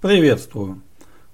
Приветствую!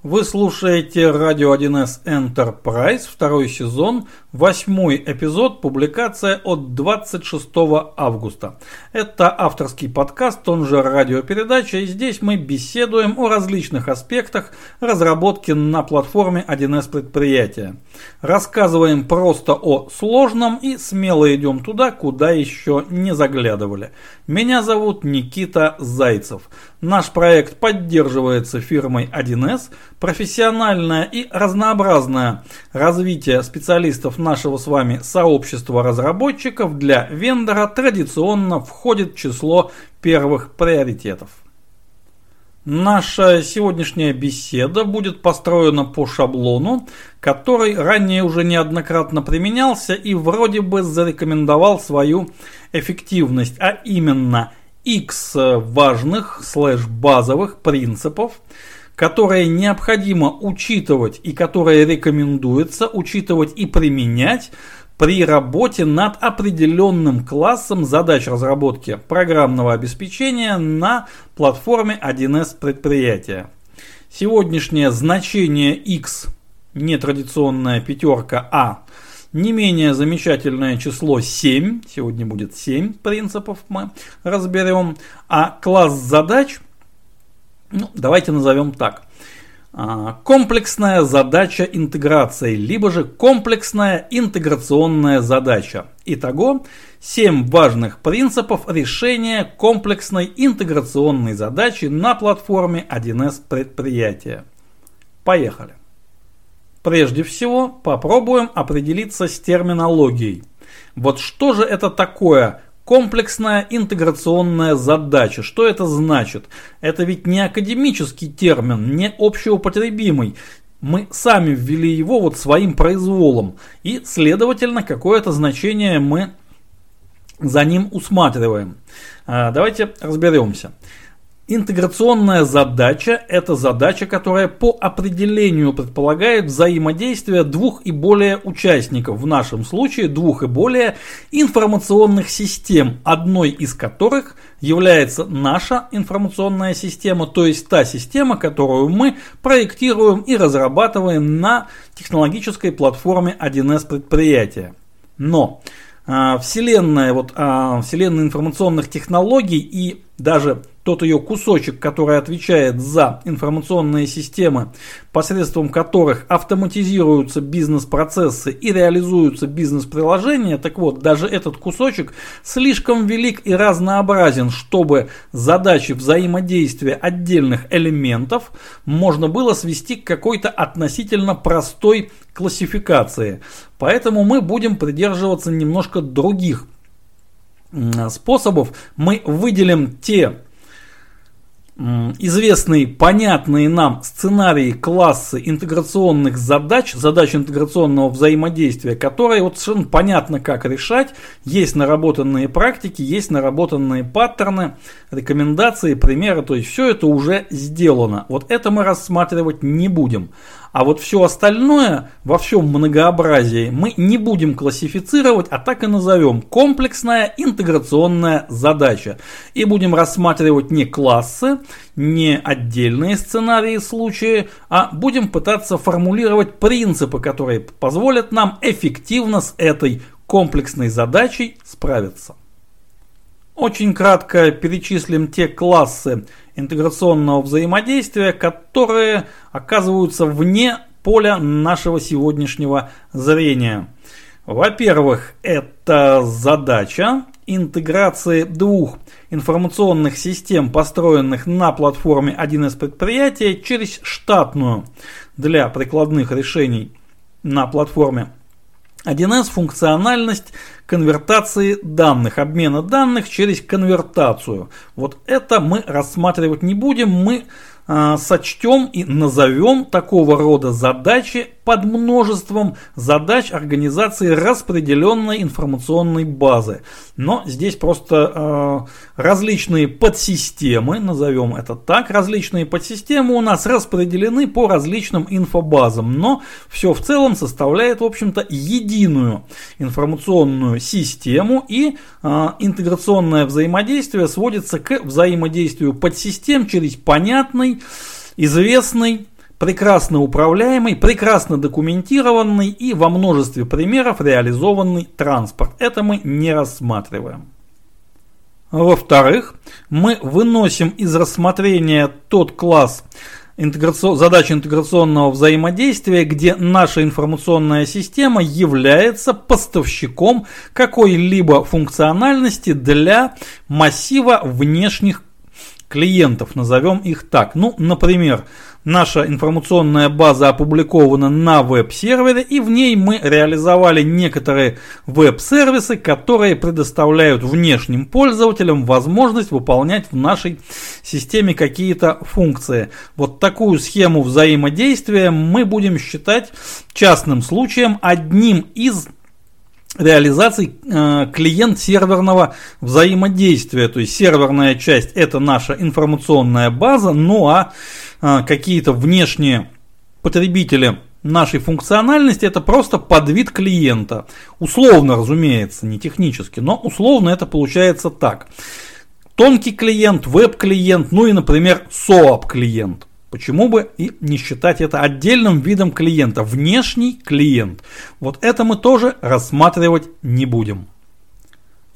Вы слушаете радио 1С Enterprise, второй сезон, восьмой эпизод, публикация от 26 августа. Это авторский подкаст, он же радиопередача, и здесь мы беседуем о различных аспектах разработки на платформе 1С предприятия. Рассказываем просто о сложном и смело идем туда, куда еще не заглядывали. Меня зовут Никита Зайцев. Наш проект поддерживается фирмой 1С. Профессиональное и разнообразное развитие специалистов нашего с вами сообщества разработчиков для вендора традиционно входит в число первых приоритетов. Наша сегодняшняя беседа будет построена по шаблону, который ранее уже неоднократно применялся и вроде бы зарекомендовал свою эффективность, а именно – X важных слэш-базовых принципов, которые необходимо учитывать и которые рекомендуется учитывать и применять при работе над определенным классом задач разработки программного обеспечения на платформе 1С предприятия. Сегодняшнее значение X, нетрадиционная пятерка А, не менее замечательное число 7, сегодня будет 7 принципов мы разберем, а класс задач, ну, давайте назовем так. А, комплексная задача интеграции, либо же комплексная интеграционная задача. Итого 7 важных принципов решения комплексной интеграционной задачи на платформе 1С предприятия. Поехали! Прежде всего, попробуем определиться с терминологией. Вот что же это такое комплексная интеграционная задача? Что это значит? Это ведь не академический термин, не общеупотребимый. Мы сами ввели его вот своим произволом. И, следовательно, какое-то значение мы за ним усматриваем. А, давайте разберемся. Интеграционная задача – это задача, которая по определению предполагает взаимодействие двух и более участников, в нашем случае двух и более информационных систем, одной из которых является наша информационная система, то есть та система, которую мы проектируем и разрабатываем на технологической платформе 1С предприятия. Но а, вселенная, вот, а, вселенная информационных технологий и даже тот ее кусочек, который отвечает за информационные системы, посредством которых автоматизируются бизнес-процессы и реализуются бизнес-приложения, так вот, даже этот кусочек слишком велик и разнообразен, чтобы задачи взаимодействия отдельных элементов можно было свести к какой-то относительно простой классификации. Поэтому мы будем придерживаться немножко других способов. Мы выделим те известные, понятные нам сценарии классы интеграционных задач, задач интеграционного взаимодействия, которые вот совершенно понятно, как решать. Есть наработанные практики, есть наработанные паттерны, рекомендации, примеры, то есть все это уже сделано. Вот это мы рассматривать не будем. А вот все остальное во всем многообразии мы не будем классифицировать, а так и назовем комплексная интеграционная задача. И будем рассматривать не классы, не отдельные сценарии случаи, а будем пытаться формулировать принципы, которые позволят нам эффективно с этой комплексной задачей справиться. Очень кратко перечислим те классы интеграционного взаимодействия, которые оказываются вне поля нашего сегодняшнего зрения. Во-первых, это задача интеграции двух информационных систем, построенных на платформе 1С предприятия, через штатную для прикладных решений на платформе 1С функциональность конвертации данных, обмена данных через конвертацию. Вот это мы рассматривать не будем, мы э, сочтем и назовем такого рода задачи под множеством задач организации распределенной информационной базы. Но здесь просто э, различные подсистемы, назовем это так, различные подсистемы у нас распределены по различным инфобазам, но все в целом составляет, в общем-то, единую информационную систему и э, интеграционное взаимодействие сводится к взаимодействию подсистем через понятный известный, прекрасно управляемый, прекрасно документированный и во множестве примеров реализованный транспорт. Это мы не рассматриваем. Во-вторых, мы выносим из рассмотрения тот класс интеграцион... задач интеграционного взаимодействия, где наша информационная система является поставщиком какой-либо функциональности для массива внешних клиентов, назовем их так. Ну, например, Наша информационная база опубликована на веб-сервере и в ней мы реализовали некоторые веб-сервисы, которые предоставляют внешним пользователям возможность выполнять в нашей системе какие-то функции. Вот такую схему взаимодействия мы будем считать частным случаем одним из реализаций э, клиент-серверного взаимодействия. То есть серверная часть это наша информационная база, ну а, какие-то внешние потребители нашей функциональности это просто подвид клиента. Условно, разумеется, не технически, но условно это получается так. Тонкий клиент, веб-клиент, ну и, например, SOAP-клиент. Почему бы и не считать это отдельным видом клиента, внешний клиент. Вот это мы тоже рассматривать не будем.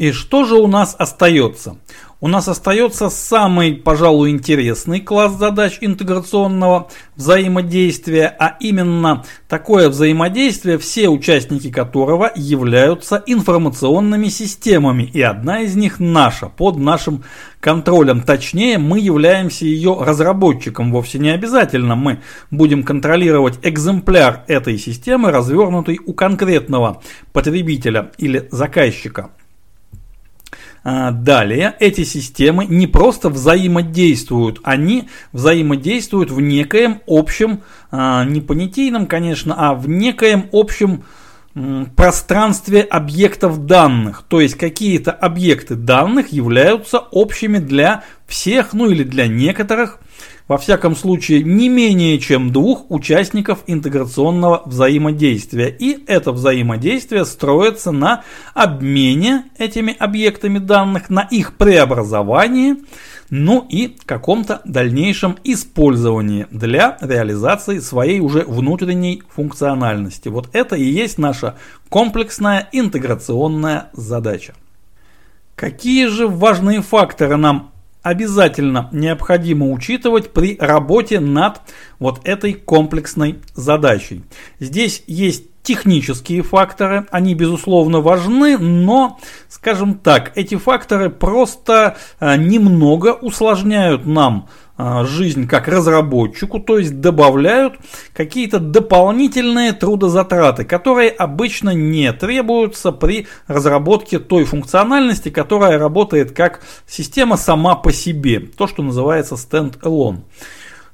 И что же у нас остается? У нас остается самый, пожалуй, интересный класс задач интеграционного взаимодействия, а именно такое взаимодействие, все участники которого являются информационными системами, и одна из них наша, под нашим контролем. Точнее, мы являемся ее разработчиком, вовсе не обязательно мы будем контролировать экземпляр этой системы, развернутый у конкретного потребителя или заказчика. А, далее, эти системы не просто взаимодействуют, они взаимодействуют в некоем общем, а, не понятийном, конечно, а в некоем общем пространстве объектов данных. То есть какие-то объекты данных являются общими для всех, ну или для некоторых во всяком случае не менее чем двух участников интеграционного взаимодействия. И это взаимодействие строится на обмене этими объектами данных, на их преобразовании, ну и каком-то дальнейшем использовании для реализации своей уже внутренней функциональности. Вот это и есть наша комплексная интеграционная задача. Какие же важные факторы нам обязательно необходимо учитывать при работе над вот этой комплексной задачей. Здесь есть технические факторы, они безусловно важны, но, скажем так, эти факторы просто э, немного усложняют нам а, жизнь как разработчику, то есть добавляют какие-то дополнительные трудозатраты, которые обычно не требуются при разработке той функциональности, которая работает как система сама по себе, то, что называется stand-alone.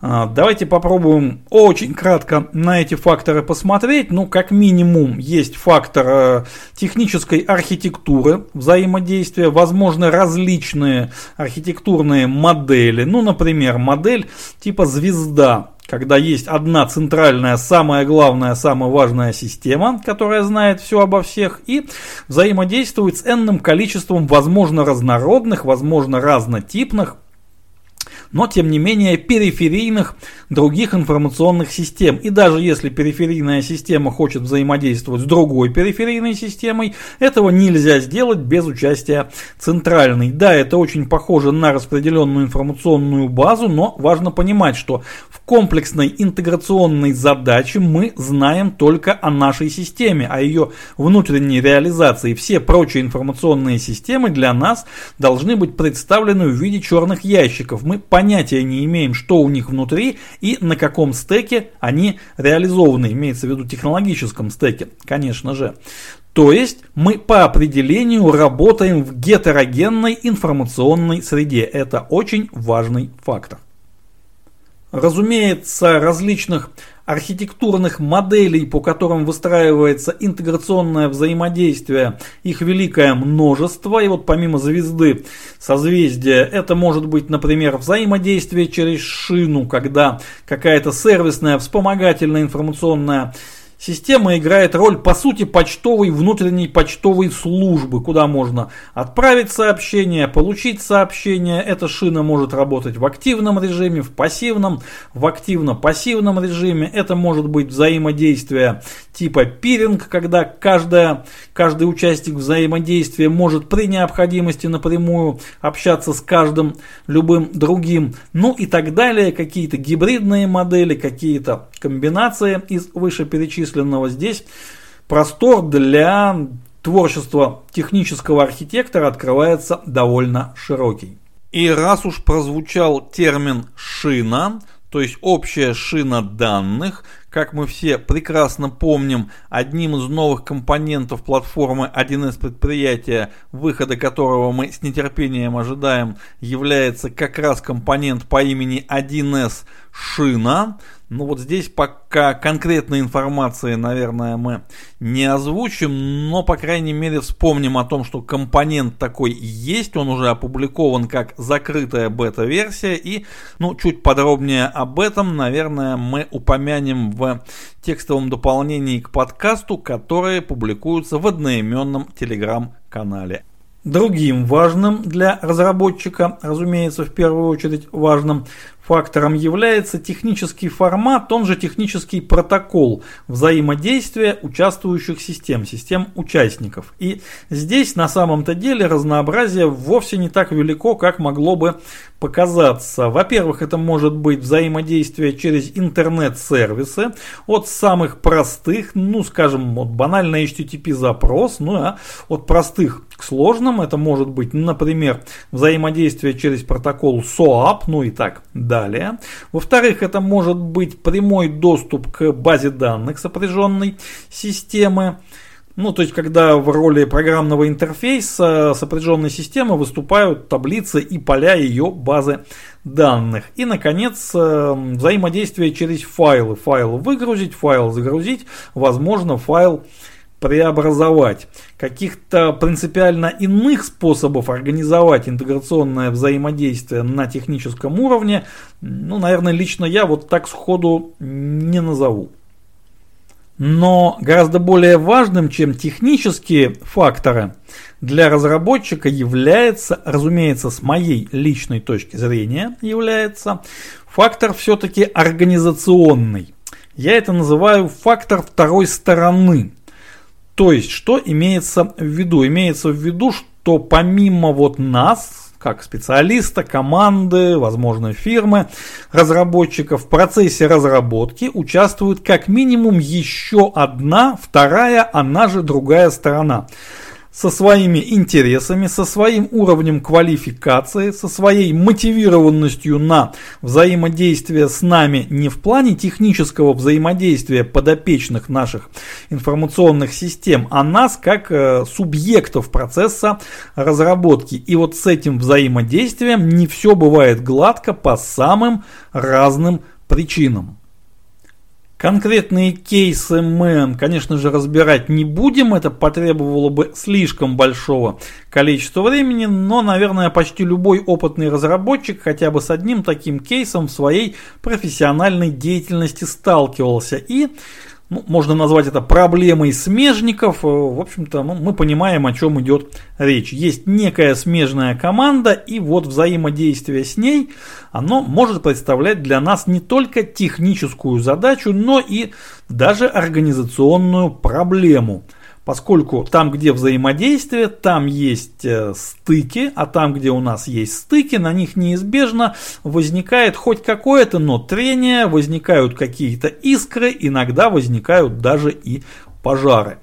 А, давайте попробуем очень кратко на эти факторы посмотреть. Ну, как минимум, есть фактор э, технической архитектуры взаимодействия, возможно, различные архитектурные модели. Ну, например, модель типа звезда, когда есть одна центральная, самая главная, самая важная система, которая знает все обо всех и взаимодействует с энным количеством, возможно, разнородных, возможно, разнотипных но тем не менее периферийных других информационных систем. И даже если периферийная система хочет взаимодействовать с другой периферийной системой, этого нельзя сделать без участия центральной. Да, это очень похоже на распределенную информационную базу, но важно понимать, что в комплексной интеграционной задаче мы знаем только о нашей системе, о ее внутренней реализации. Все прочие информационные системы для нас должны быть представлены в виде черных ящиков. Мы понятия не имеем, что у них внутри и на каком стеке они реализованы, имеется в виду технологическом стеке, конечно же. То есть мы по определению работаем в гетерогенной информационной среде. Это очень важный фактор. Разумеется, различных архитектурных моделей, по которым выстраивается интеграционное взаимодействие, их великое множество. И вот помимо звезды, созвездия, это может быть, например, взаимодействие через шину, когда какая-то сервисная, вспомогательная информационная Система играет роль, по сути, почтовой, внутренней почтовой службы, куда можно отправить сообщение, получить сообщение. Эта шина может работать в активном режиме, в пассивном, в активно-пассивном режиме. Это может быть взаимодействие типа пиринг, когда каждая, каждый участник взаимодействия может при необходимости напрямую общаться с каждым любым другим. Ну и так далее. Какие-то гибридные модели, какие-то комбинации из вышеперечисленного. Здесь простор для творчества технического архитектора открывается довольно широкий. И раз уж прозвучал термин «шина», то есть общая шина данных, как мы все прекрасно помним, одним из новых компонентов платформы 1С предприятия, выхода которого мы с нетерпением ожидаем, является как раз компонент по имени 1С шина. Ну вот здесь пока конкретной информации, наверное, мы не озвучим, но, по крайней мере, вспомним о том, что компонент такой есть, он уже опубликован как закрытая бета-версия, и, ну, чуть подробнее об этом, наверное, мы упомянем в текстовом дополнении к подкасту, которое публикуется в одноименном телеграм-канале. Другим важным для разработчика, разумеется, в первую очередь важным Фактором является технический формат, он же технический протокол взаимодействия участвующих систем, систем участников. И здесь на самом-то деле разнообразие вовсе не так велико, как могло бы показаться. Во-первых, это может быть взаимодействие через интернет-сервисы от самых простых, ну скажем, вот банальный HTTP запрос, ну а от простых к сложным это может быть, например, взаимодействие через протокол SOAP, ну и так далее. Во-вторых, это может быть прямой доступ к базе данных сопряженной системы. Ну, то есть, когда в роли программного интерфейса сопряженной системы выступают таблицы и поля ее базы данных. И, наконец, э, взаимодействие через файлы. Файл выгрузить, файл загрузить, возможно, файл преобразовать. Каких-то принципиально иных способов организовать интеграционное взаимодействие на техническом уровне, ну, наверное, лично я вот так сходу не назову. Но гораздо более важным, чем технические факторы для разработчика является, разумеется, с моей личной точки зрения, является фактор все-таки организационный. Я это называю фактор второй стороны. То есть, что имеется в виду? Имеется в виду, что помимо вот нас, как специалиста, команды, возможно, фирмы, разработчиков в процессе разработки участвует как минимум еще одна, вторая, она же другая сторона со своими интересами, со своим уровнем квалификации, со своей мотивированностью на взаимодействие с нами не в плане технического взаимодействия подопечных наших информационных систем, а нас как э, субъектов процесса разработки. И вот с этим взаимодействием не все бывает гладко по самым разным причинам. Конкретные кейсы мы, конечно же, разбирать не будем, это потребовало бы слишком большого количества времени, но, наверное, почти любой опытный разработчик хотя бы с одним таким кейсом в своей профессиональной деятельности сталкивался. И ну, можно назвать это проблемой смежников. Э, в общем-то, ну, мы понимаем, о чем идет речь. Есть некая смежная команда, и вот взаимодействие с ней, оно может представлять для нас не только техническую задачу, но и даже организационную проблему поскольку там, где взаимодействие, там есть э, стыки, а там, где у нас есть стыки, на них неизбежно возникает хоть какое-то, но трение, возникают какие-то искры, иногда возникают даже и пожары.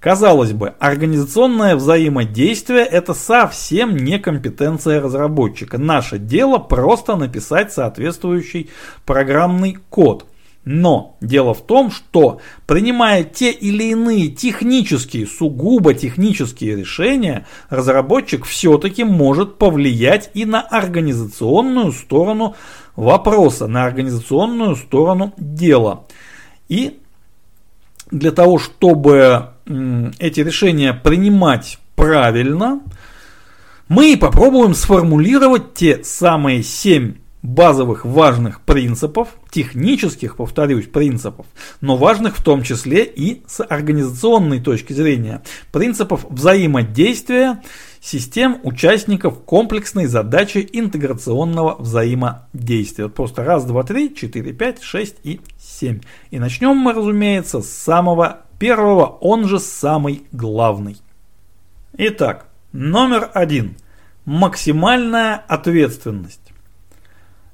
Казалось бы, организационное взаимодействие это совсем не компетенция разработчика. Наше дело просто написать соответствующий программный код. Но дело в том, что принимая те или иные технические, сугубо технические решения, разработчик все-таки может повлиять и на организационную сторону вопроса, на организационную сторону дела. И для того, чтобы эти решения принимать правильно, мы попробуем сформулировать те самые семь базовых важных принципов, технических, повторюсь, принципов, но важных в том числе и с организационной точки зрения, принципов взаимодействия систем участников комплексной задачи интеграционного взаимодействия. Просто раз, два, три, четыре, пять, шесть и семь. И начнем мы, разумеется, с самого первого, он же самый главный. Итак, номер один. Максимальная ответственность.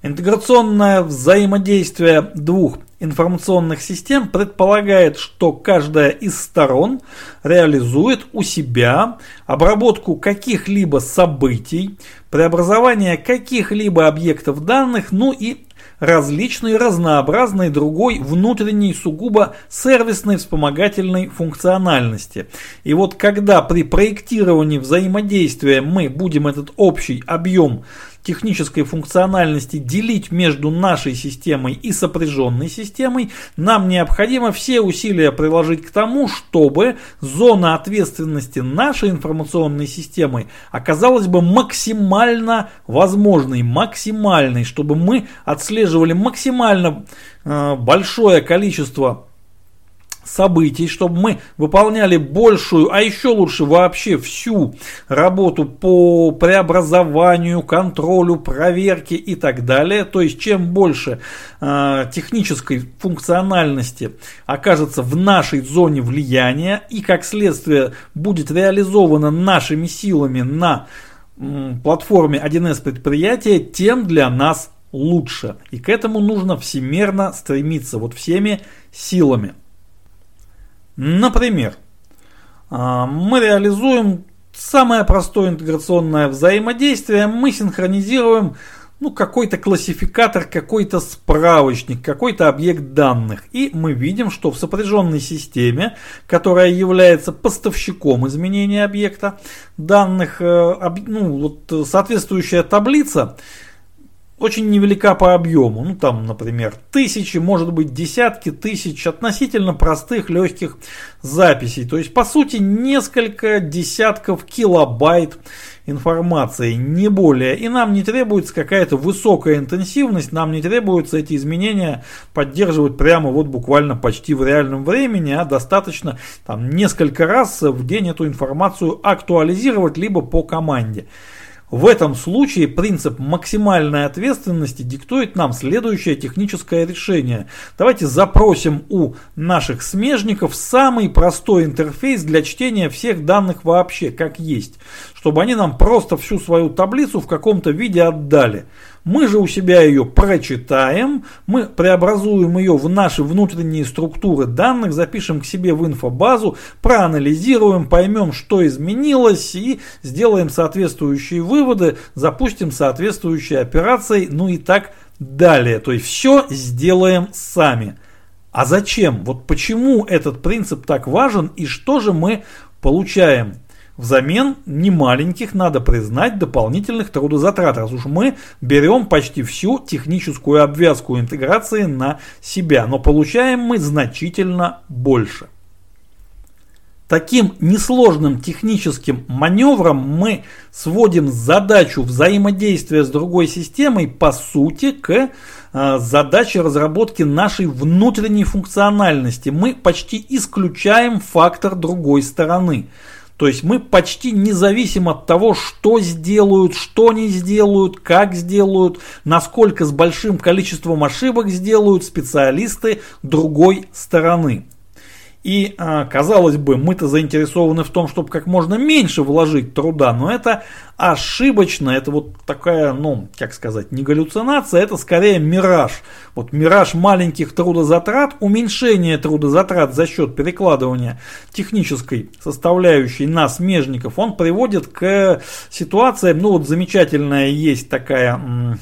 Интеграционное взаимодействие двух информационных систем предполагает, что каждая из сторон реализует у себя обработку каких-либо событий, преобразование каких-либо объектов данных, ну и различной, разнообразной другой внутренней сугубо сервисной вспомогательной функциональности. И вот когда при проектировании взаимодействия мы будем этот общий объем технической функциональности делить между нашей системой и сопряженной системой, нам необходимо все усилия приложить к тому, чтобы зона ответственности нашей информационной системы оказалась бы максимально возможной, максимальной, чтобы мы отслеживали максимально э, большое количество событий, чтобы мы выполняли большую, а еще лучше вообще всю работу по преобразованию, контролю, проверке и так далее. То есть чем больше э, технической функциональности окажется в нашей зоне влияния и как следствие будет реализовано нашими силами на э, платформе 1С предприятия, тем для нас лучше. И к этому нужно всемерно стремиться вот всеми силами. Например, а, мы реализуем самое простое интеграционное взаимодействие, мы синхронизируем ну, какой-то классификатор, какой-то справочник, какой-то объект данных. И мы видим, что в сопряженной системе, которая является поставщиком изменения объекта данных, э, ну, вот соответствующая таблица очень невелика по объему. Ну, там, например, тысячи, может быть, десятки тысяч относительно простых, легких записей. То есть, по сути, несколько десятков килобайт информации, не более. И нам не требуется какая-то высокая интенсивность, нам не требуется эти изменения поддерживать прямо вот буквально почти в реальном времени, а достаточно там несколько раз в день эту информацию актуализировать, либо по команде. В этом случае принцип максимальной ответственности диктует нам следующее техническое решение. Давайте запросим у наших смежников самый простой интерфейс для чтения всех данных вообще, как есть, чтобы они нам просто всю свою таблицу в каком-то виде отдали. Мы же у себя ее прочитаем, мы преобразуем ее в наши внутренние структуры данных, запишем к себе в инфобазу, проанализируем, поймем, что изменилось и сделаем соответствующие выводы, запустим соответствующие операции, ну и так далее. То есть все сделаем сами. А зачем? Вот почему этот принцип так важен и что же мы получаем? Взамен немаленьких, надо признать, дополнительных трудозатрат, раз уж мы берем почти всю техническую обвязку интеграции на себя, но получаем мы значительно больше. Таким несложным техническим маневром мы сводим задачу взаимодействия с другой системой по сути к э, задаче разработки нашей внутренней функциональности. Мы почти исключаем фактор другой стороны. То есть мы почти не зависим от того, что сделают, что не сделают, как сделают, насколько с большим количеством ошибок сделают специалисты другой стороны. И, а, казалось бы, мы-то заинтересованы в том, чтобы как можно меньше вложить труда, но это ошибочно, это вот такая, ну, как сказать, не галлюцинация, это скорее мираж. Вот мираж маленьких трудозатрат, уменьшение трудозатрат за счет перекладывания технической составляющей на смежников, он приводит к ситуациям, ну вот замечательная есть такая,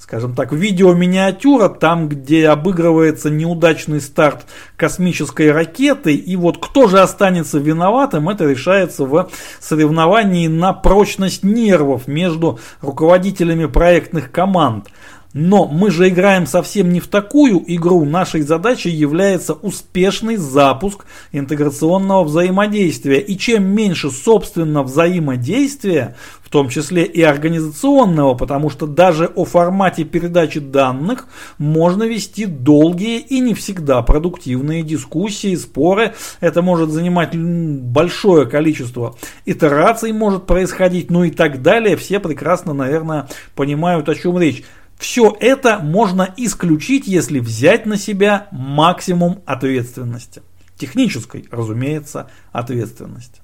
скажем так, видео-миниатюра, там, где обыгрывается неудачный старт космической ракеты, и вот кто же останется виноватым, это решается в соревновании на прочность нервов между руководителями проектных команд. Но мы же играем совсем не в такую игру. Нашей задачей является успешный запуск интеграционного взаимодействия. И чем меньше собственно взаимодействия, том числе и организационного, потому что даже о формате передачи данных можно вести долгие и не всегда продуктивные дискуссии, споры. Это может занимать большое количество итераций, может происходить, ну и так далее. Все прекрасно, наверное, понимают, о чем речь. Все это можно исключить, если взять на себя максимум ответственности. Технической, разумеется, ответственности.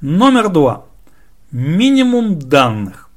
Номер два. Минимум данных.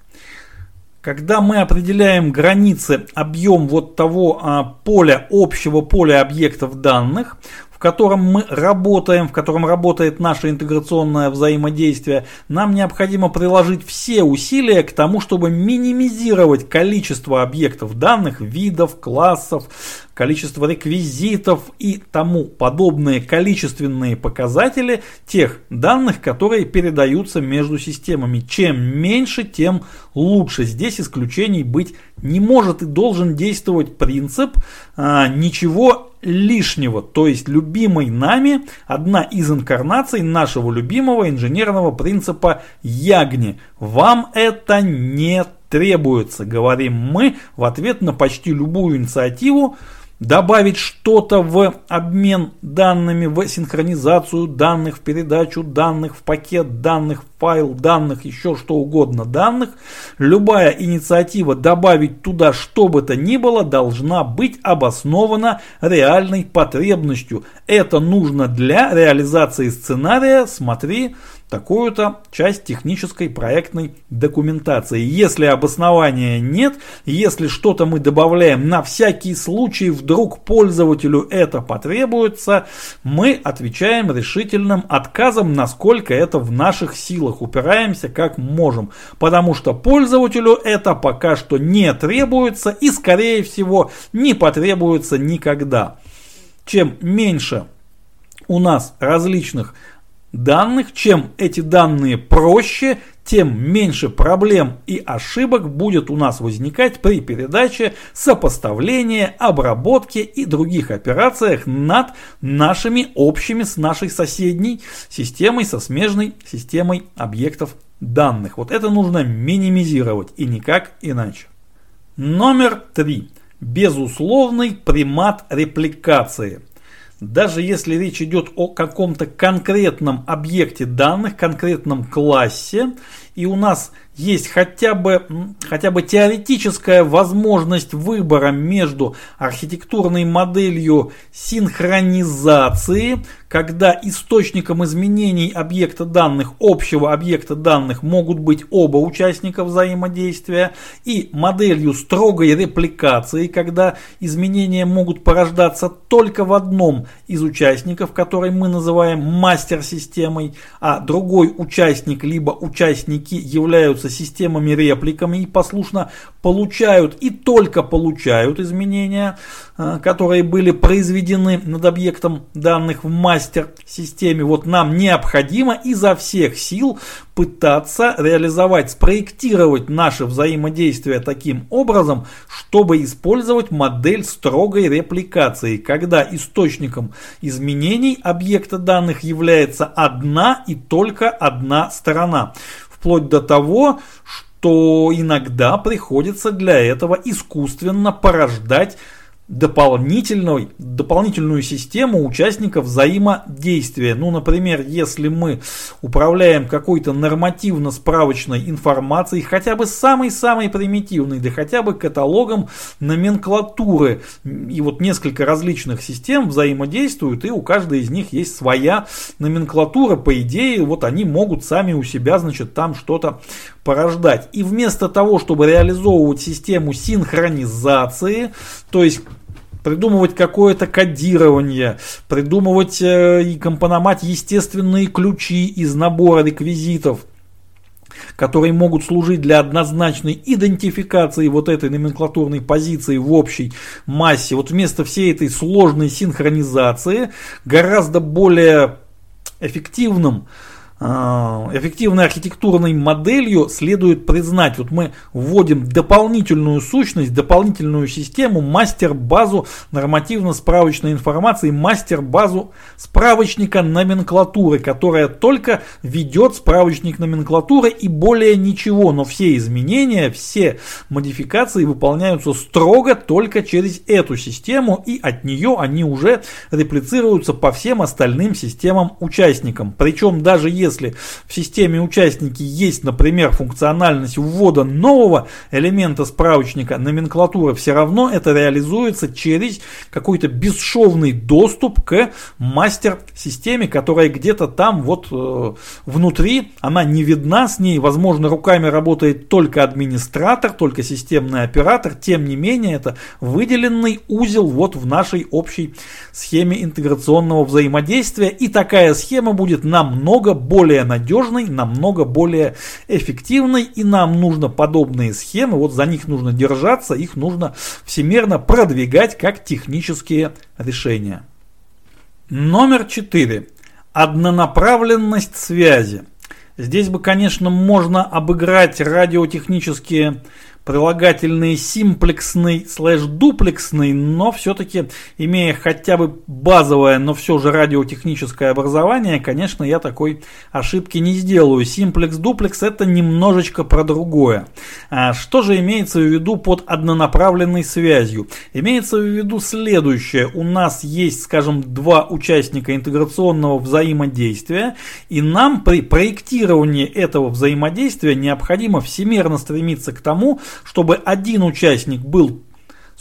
Когда мы определяем границы, объем вот того а, поля, общего поля объектов данных, котором мы работаем, в котором работает наше интеграционное взаимодействие, нам необходимо приложить все усилия к тому, чтобы минимизировать количество объектов данных, видов, классов, количество реквизитов и тому подобные количественные показатели тех данных, которые передаются между системами. Чем меньше, тем лучше. Здесь исключений быть не может и должен действовать принцип а, ничего лишнего, то есть любимый нами одна из инкарнаций нашего любимого инженерного принципа Ягни. Вам это не требуется, говорим мы в ответ на почти любую инициативу, добавить что-то в обмен данными, в синхронизацию данных, в передачу данных, в пакет данных, в файл данных, еще что угодно данных. Любая инициатива добавить туда что бы то ни было должна быть обоснована реальной потребностью. Это нужно для реализации сценария, смотри, такую-то часть технической проектной документации. Если обоснования нет, если что-то мы добавляем на всякий случай, вдруг пользователю это потребуется, мы отвечаем решительным отказом, насколько это в наших силах, упираемся как можем, потому что пользователю это пока что не требуется и скорее всего не потребуется никогда. Чем меньше у нас различных данных, чем эти данные проще, тем меньше проблем и ошибок будет у нас возникать при передаче, сопоставлении, обработке и других операциях над нашими общими с нашей соседней системой, со смежной системой объектов данных. Вот это нужно минимизировать и никак иначе. Номер три. Безусловный примат репликации – даже если речь идет о каком-то конкретном объекте данных, конкретном классе, и у нас есть хотя бы, хотя бы теоретическая возможность выбора между архитектурной моделью синхронизации, когда источником изменений объекта данных, общего объекта данных могут быть оба участника взаимодействия, и моделью строгой репликации, когда изменения могут порождаться только в одном из участников, который мы называем мастер-системой, а другой участник либо участники являются системами-репликами и послушно получают и только получают изменения, э, которые были произведены над объектом данных в мастер мастер-системе. Вот нам необходимо изо всех сил пытаться реализовать, спроектировать наше взаимодействие таким образом, чтобы использовать модель строгой репликации, когда источником изменений объекта данных является одна и только одна сторона. Вплоть до того, что иногда приходится для этого искусственно порождать дополнительную, дополнительную систему участников взаимодействия. Ну, например, если мы управляем какой-то нормативно-справочной информацией, хотя бы самой-самой примитивной, да хотя бы каталогом номенклатуры, и вот несколько различных систем взаимодействуют, и у каждой из них есть своя номенклатура, по идее, вот они могут сами у себя, значит, там что-то порождать. И вместо того, чтобы реализовывать систему синхронизации, то есть придумывать какое-то кодирование, придумывать э, и компоновать естественные ключи из набора реквизитов, которые могут служить для однозначной идентификации вот этой номенклатурной позиции в общей массе. Вот вместо всей этой сложной синхронизации гораздо более эффективным эффективной архитектурной моделью следует признать, вот мы вводим дополнительную сущность, дополнительную систему, мастер-базу нормативно-справочной информации, мастер-базу справочника номенклатуры, которая только ведет справочник номенклатуры и более ничего, но все изменения, все модификации выполняются строго только через эту систему и от нее они уже реплицируются по всем остальным системам участникам. Причем даже если в системе участники есть, например, функциональность ввода нового элемента справочника номенклатуры, все равно это реализуется через какой-то бесшовный доступ к мастер-системе, которая где-то там вот э, внутри, она не видна с ней, возможно, руками работает только администратор, только системный оператор, тем не менее это выделенный узел вот в нашей общей схеме интеграционного взаимодействия, и такая схема будет намного более надежной, намного более эффективной, и нам нужно подобные схемы, вот за них нужно держаться, их нужно всемирно продвигать как технические решения. Номер 4. Однонаправленность связи. Здесь бы, конечно, можно обыграть радиотехнические прилагательный симплексный слэш дуплексный, но все-таки имея хотя бы базовое, но все же радиотехническое образование, конечно, я такой ошибки не сделаю. Симплекс дуплекс это немножечко про другое. А что же имеется в виду под однонаправленной связью? Имеется в виду следующее. У нас есть, скажем, два участника интеграционного взаимодействия, и нам при проектировании этого взаимодействия необходимо всемерно стремиться к тому, чтобы один участник был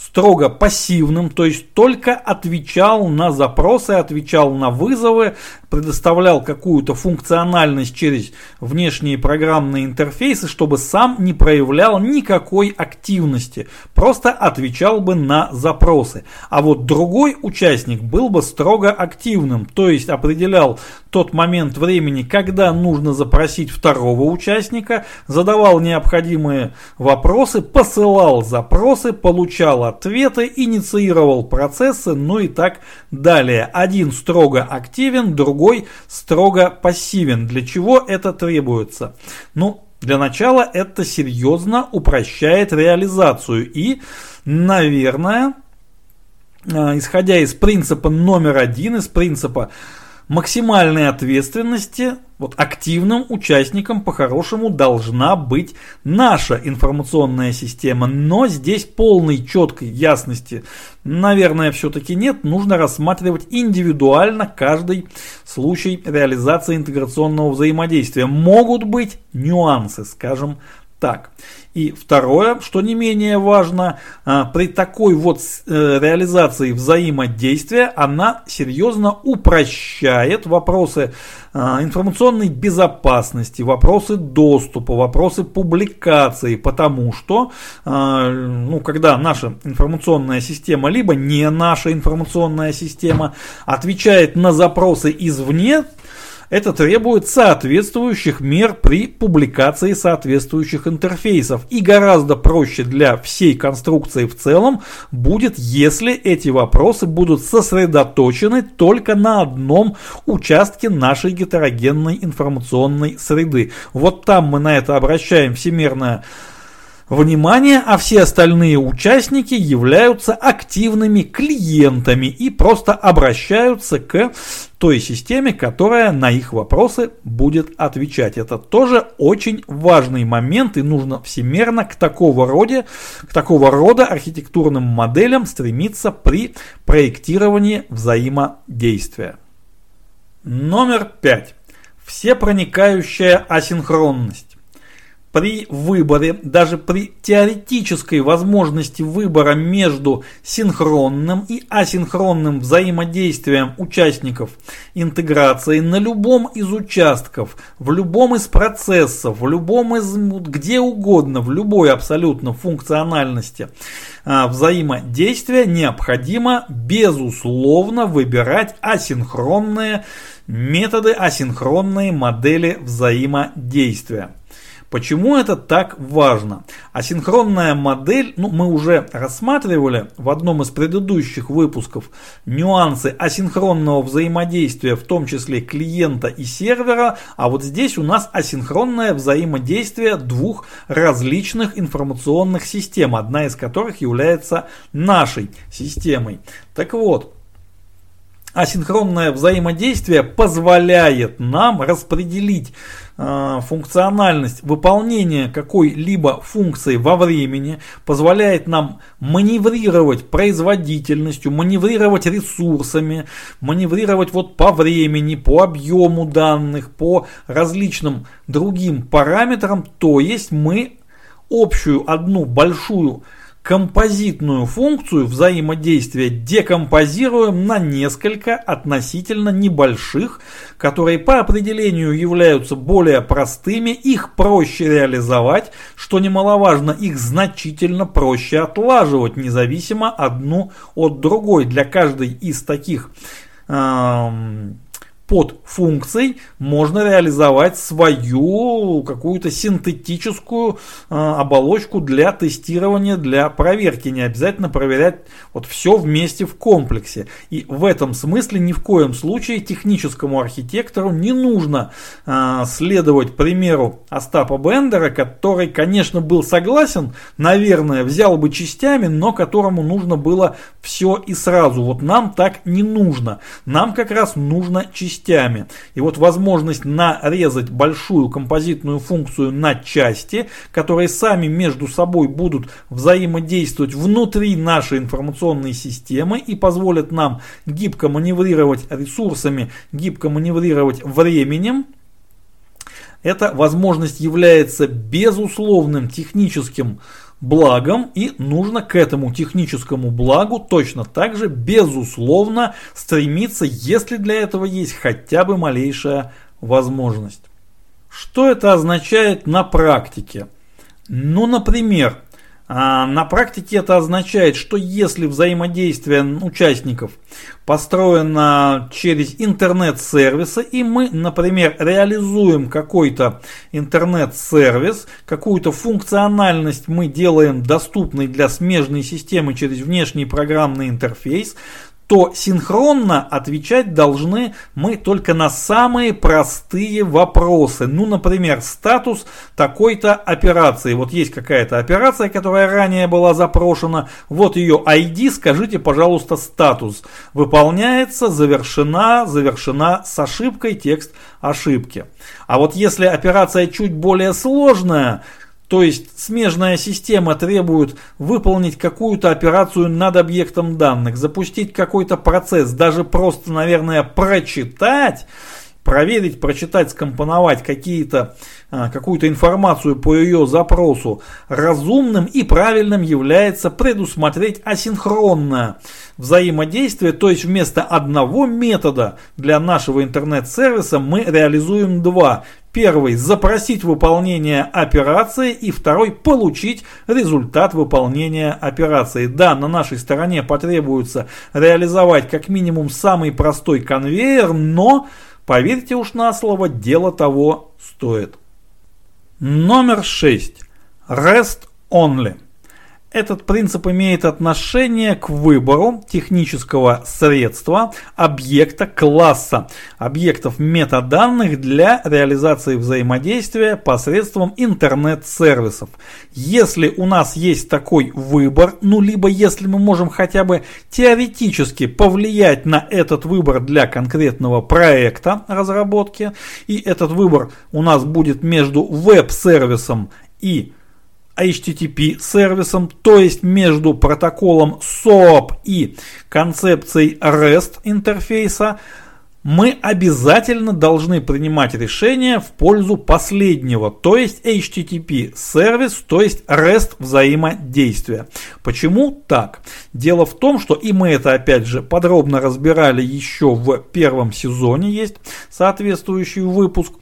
строго пассивным, то есть только отвечал на запросы, отвечал на вызовы, предоставлял какую-то функциональность через внешние программные интерфейсы, чтобы сам не проявлял никакой активности, просто отвечал бы на запросы. А вот другой участник был бы строго активным, то есть определял тот момент времени, когда нужно запросить второго участника, задавал необходимые вопросы, посылал запросы, получал ответы, инициировал процессы, ну и так далее. Один строго активен, другой строго пассивен. Для чего это требуется? Ну, для начала это серьезно упрощает реализацию и, наверное, э, исходя из принципа номер один, из принципа максимальной ответственности, вот активным участником по-хорошему должна быть наша информационная система. Но здесь полной четкой ясности, наверное, все-таки нет. Нужно рассматривать индивидуально каждый случай реализации интеграционного взаимодействия. Могут быть нюансы, скажем так. И второе, что не менее важно, а, при такой вот э, реализации взаимодействия она серьезно упрощает вопросы а, информационной безопасности, вопросы доступа, вопросы публикации, потому что, а, ну, когда наша информационная система, либо не наша информационная система, отвечает на запросы извне, это требует соответствующих мер при публикации соответствующих интерфейсов. И гораздо проще для всей конструкции в целом будет, если эти вопросы будут сосредоточены только на одном участке нашей гетерогенной информационной среды. Вот там мы на это обращаем всемирное внимание, а все остальные участники являются активными клиентами и просто обращаются к той системе, которая на их вопросы будет отвечать. Это тоже очень важный момент и нужно всемерно к такого рода, к такого рода архитектурным моделям стремиться при проектировании взаимодействия. Номер пять. Всепроникающая асинхронность при выборе, даже при теоретической возможности выбора между синхронным и асинхронным взаимодействием участников интеграции на любом из участков, в любом из процессов, в любом из, где угодно, в любой абсолютно функциональности а, взаимодействия необходимо безусловно выбирать асинхронные методы, асинхронные модели взаимодействия. Почему это так важно? Асинхронная модель, ну мы уже рассматривали в одном из предыдущих выпусков нюансы асинхронного взаимодействия, в том числе клиента и сервера, а вот здесь у нас асинхронное взаимодействие двух различных информационных систем, одна из которых является нашей системой. Так вот, Асинхронное взаимодействие позволяет нам распределить э, функциональность выполнения какой-либо функции во времени, позволяет нам маневрировать производительностью, маневрировать ресурсами, маневрировать вот по времени, по объему данных, по различным другим параметрам. То есть мы общую одну большую композитную функцию взаимодействия декомпозируем на несколько относительно небольших, которые по определению являются более простыми, их проще реализовать, что немаловажно, их значительно проще отлаживать, независимо одну от другой. Для каждой из таких эм, под функцией можно реализовать свою какую-то синтетическую э, оболочку для тестирования, для проверки. Не обязательно проверять вот все вместе в комплексе. И в этом смысле ни в коем случае техническому архитектору не нужно э, следовать примеру Остапа Бендера, который, конечно, был согласен, наверное, взял бы частями, но которому нужно было все и сразу. Вот нам так не нужно. Нам как раз нужно частями частями. И вот возможность нарезать большую композитную функцию на части, которые сами между собой будут взаимодействовать внутри нашей информационной системы и позволят нам гибко маневрировать ресурсами, гибко маневрировать временем, эта возможность является безусловным техническим благом и нужно к этому техническому благу точно так же безусловно стремиться, если для этого есть хотя бы малейшая возможность. Что это означает на практике? Ну, например, на практике это означает, что если взаимодействие участников построено через интернет-сервисы, и мы, например, реализуем какой-то интернет-сервис, какую-то функциональность мы делаем доступной для смежной системы через внешний программный интерфейс, то синхронно отвечать должны мы только на самые простые вопросы. Ну, например, статус такой-то операции. Вот есть какая-то операция, которая ранее была запрошена. Вот ее ID, скажите, пожалуйста, статус. Выполняется, завершена, завершена с ошибкой, текст ошибки. А вот если операция чуть более сложная, то есть смежная система требует выполнить какую-то операцию над объектом данных, запустить какой-то процесс, даже просто, наверное, прочитать, проверить, прочитать, скомпоновать какие-то, а, какую-то информацию по ее запросу разумным и правильным является предусмотреть асинхронное взаимодействие, то есть вместо одного метода для нашего интернет-сервиса мы реализуем два. Первый – запросить выполнение операции и второй – получить результат выполнения операции. Да, на нашей стороне потребуется реализовать как минимум самый простой конвейер, но Поверьте уж на слово, дело того стоит. Номер 6. REST Only. Этот принцип имеет отношение к выбору технического средства, объекта, класса, объектов метаданных для реализации взаимодействия посредством интернет-сервисов. Если у нас есть такой выбор, ну либо если мы можем хотя бы теоретически повлиять на этот выбор для конкретного проекта разработки, и этот выбор у нас будет между веб-сервисом и HTTP сервисом, то есть между протоколом SOAP и концепцией REST интерфейса, мы обязательно должны принимать решение в пользу последнего, то есть HTTP сервис, то есть REST взаимодействия. Почему так? Дело в том, что и мы это опять же подробно разбирали еще в первом сезоне, есть соответствующий выпуск.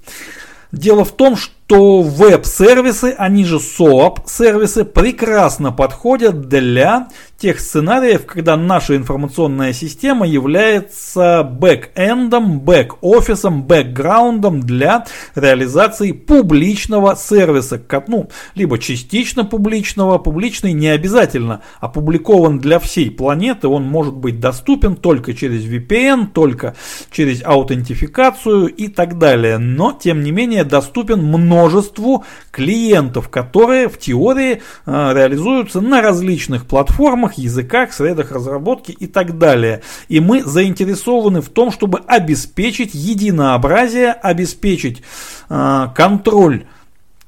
Дело в том, что веб-сервисы, они же SOAP сервисы, прекрасно подходят для тех сценариев, когда наша информационная система является бэк-эндом, бэк-офисом, бэкграундом для реализации публичного сервиса, ну, либо частично публичного, публичный не обязательно опубликован для всей планеты, он может быть доступен только через VPN, только через аутентификацию и так далее, но тем не менее доступен множеству клиентов, которые в теории э, реализуются на различных платформах, языках, средах разработки и так далее. И мы заинтересованы в том, чтобы обеспечить единообразие, обеспечить э, контроль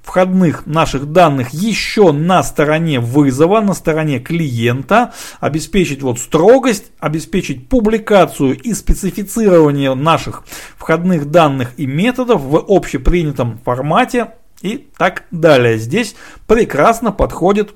входных наших данных еще на стороне вызова, на стороне клиента, обеспечить вот строгость, обеспечить публикацию и специфицирование наших входных данных и методов в общепринятом формате и так далее. Здесь прекрасно подходит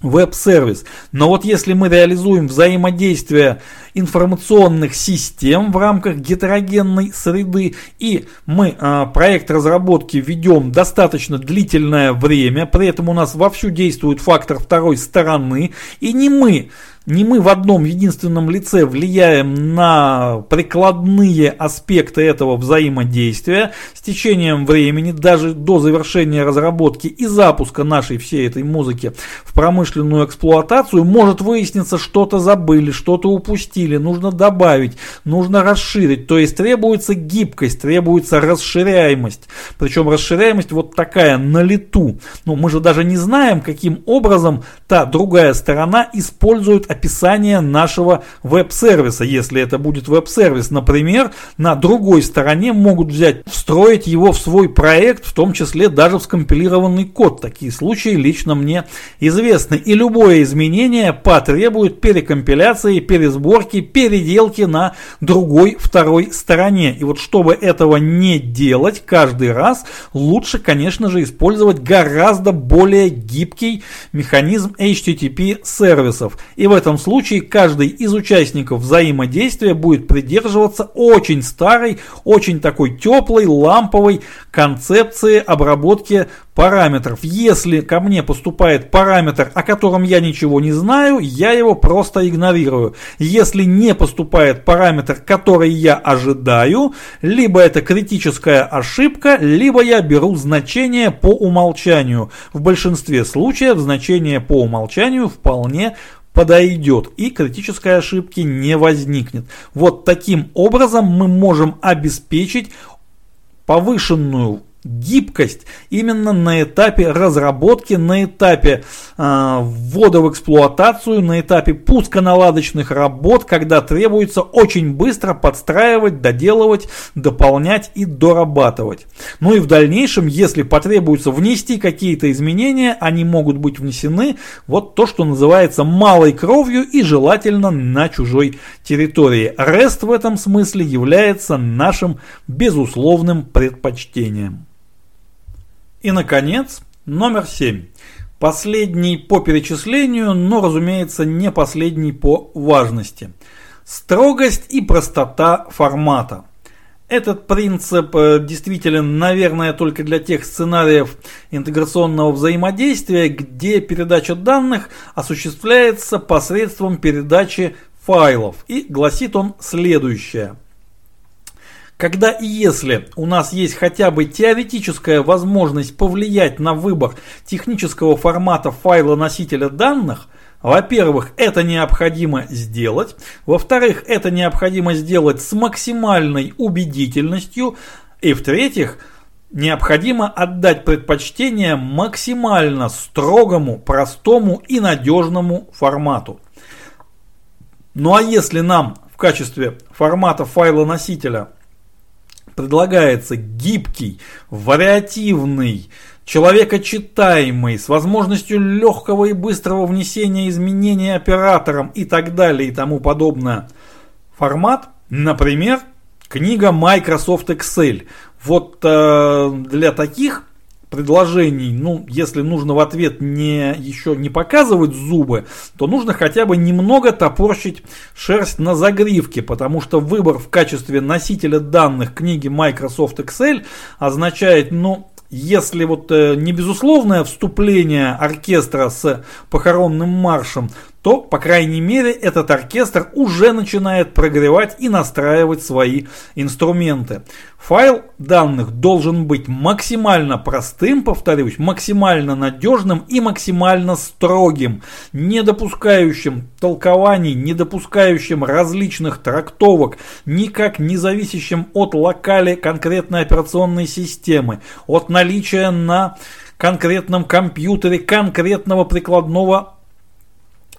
веб-сервис. Но вот если мы реализуем взаимодействие информационных систем в рамках гетерогенной среды и мы э, проект разработки ведем достаточно длительное время, при этом у нас вовсю действует фактор второй стороны и не мы не мы в одном единственном лице влияем на прикладные аспекты этого взаимодействия с течением времени, даже до завершения разработки и запуска нашей всей этой музыки в промышленную эксплуатацию, может выясниться, что-то забыли, что-то упустили, нужно добавить, нужно расширить. То есть требуется гибкость, требуется расширяемость. Причем расширяемость вот такая на лету. Ну, мы же даже не знаем, каким образом та другая сторона использует описание нашего веб-сервиса. Если это будет веб-сервис, например, на другой стороне могут взять, встроить его в свой проект, в том числе даже в скомпилированный код. Такие случаи лично мне известны. И любое изменение потребует перекомпиляции, пересборки, переделки на другой второй стороне. И вот чтобы этого не делать каждый раз, лучше, конечно же, использовать гораздо более гибкий механизм HTTP сервисов. И в этом этом случае каждый из участников взаимодействия будет придерживаться очень старой, очень такой теплой, ламповой концепции обработки параметров. Если ко мне поступает параметр, о котором я ничего не знаю, я его просто игнорирую. Если не поступает параметр, который я ожидаю, либо это критическая ошибка, либо я беру значение по умолчанию. В большинстве случаев значение по умолчанию вполне подойдет и критической ошибки не возникнет. Вот таким образом мы можем обеспечить повышенную гибкость именно на этапе разработки, на этапе э, ввода в эксплуатацию, на этапе пуска наладочных работ, когда требуется очень быстро подстраивать, доделывать, дополнять и дорабатывать. Ну и в дальнейшем, если потребуется внести какие-то изменения, они могут быть внесены вот то, что называется малой кровью и желательно на чужой территории. REST в этом смысле является нашим безусловным предпочтением. И, наконец, номер 7. Последний по перечислению, но, разумеется, не последний по важности. Строгость и простота формата. Этот принцип э, действителен, наверное, только для тех сценариев интеграционного взаимодействия, где передача данных осуществляется посредством передачи файлов. И гласит он следующее – когда и если у нас есть хотя бы теоретическая возможность повлиять на выбор технического формата файла носителя данных, во-первых, это необходимо сделать. Во-вторых, это необходимо сделать с максимальной убедительностью. И в-третьих, необходимо отдать предпочтение максимально строгому, простому и надежному формату. Ну а если нам в качестве формата файла носителя предлагается гибкий, вариативный, человекочитаемый, с возможностью легкого и быстрого внесения изменений оператором и так далее и тому подобное формат, например, книга Microsoft Excel. Вот э, для таких предложений, ну, если нужно в ответ не еще не показывать зубы, то нужно хотя бы немного топорщить шерсть на загривке, потому что выбор в качестве носителя данных книги Microsoft Excel означает, ну, если вот э, не безусловное вступление оркестра с похоронным маршем, то, по крайней мере, этот оркестр уже начинает прогревать и настраивать свои инструменты. Файл данных должен быть максимально простым, повторюсь, максимально надежным и максимально строгим, не допускающим толкований, не допускающим различных трактовок, никак не зависящим от локали конкретной операционной системы, от наличия на конкретном компьютере конкретного прикладного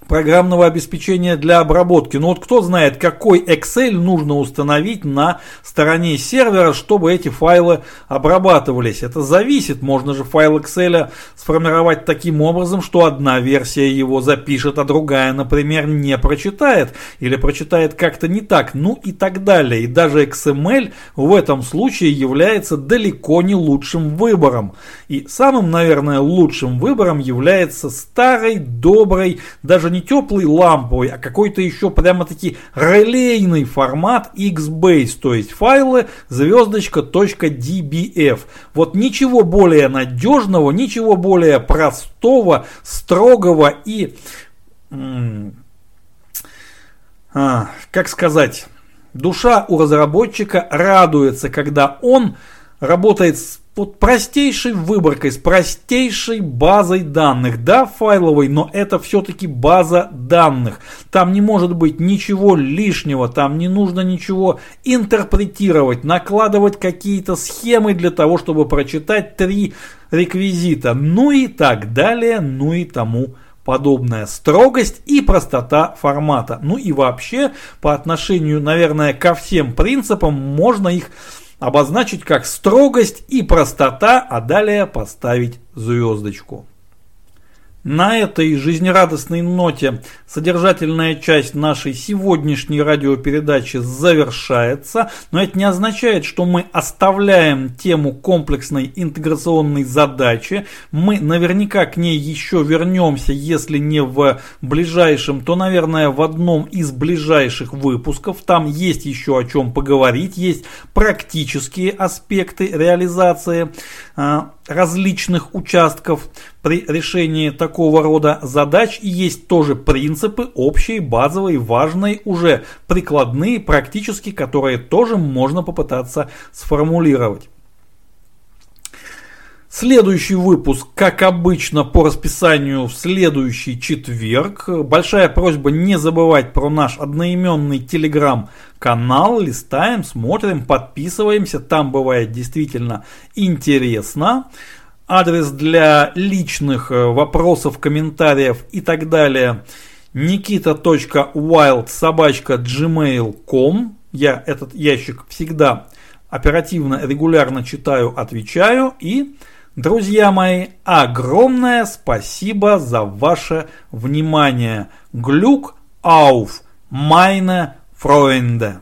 программного обеспечения для обработки. Но вот кто знает, какой Excel нужно установить на стороне сервера, чтобы эти файлы обрабатывались. Это зависит. Можно же файл Excel сформировать таким образом, что одна версия его запишет, а другая, например, не прочитает. Или прочитает как-то не так. Ну и так далее. И даже XML в этом случае является далеко не лучшим выбором. И самым, наверное, лучшим выбором является старый, добрый, даже не не теплый ламповый, а какой-то еще прямо-таки релейный формат XBase, то есть файлы звездочка .dbf. Вот ничего более надежного, ничего более простого, строгого и, а, как сказать, душа у разработчика радуется, когда он работает с вот простейшей выборкой, с простейшей базой данных. Да, файловой, но это все-таки база данных. Там не может быть ничего лишнего, там не нужно ничего интерпретировать, накладывать какие-то схемы для того, чтобы прочитать три реквизита. Ну и так далее, ну и тому подобное. Строгость и простота формата. Ну и вообще, по отношению, наверное, ко всем принципам, можно их обозначить как строгость и простота, а далее поставить звездочку. На этой жизнерадостной ноте содержательная часть нашей сегодняшней радиопередачи завершается, но это не означает, что мы оставляем тему комплексной интеграционной задачи. Мы наверняка к ней еще вернемся, если не в ближайшем, то, наверное, в одном из ближайших выпусков. Там есть еще о чем поговорить, есть практические аспекты реализации а, различных участков при решении такого рода задач есть тоже принципы общие, базовые, важные, уже прикладные, практически, которые тоже можно попытаться сформулировать. Следующий выпуск, как обычно, по расписанию в следующий четверг. Большая просьба не забывать про наш одноименный телеграм-канал. Листаем, смотрим, подписываемся. Там бывает действительно интересно. Адрес для личных э, вопросов, комментариев и так далее nikita.wild собачка gmail.com Я этот ящик всегда оперативно, регулярно читаю, отвечаю и Друзья мои, огромное спасибо за ваше внимание. Глюк ауф, майне Freunde.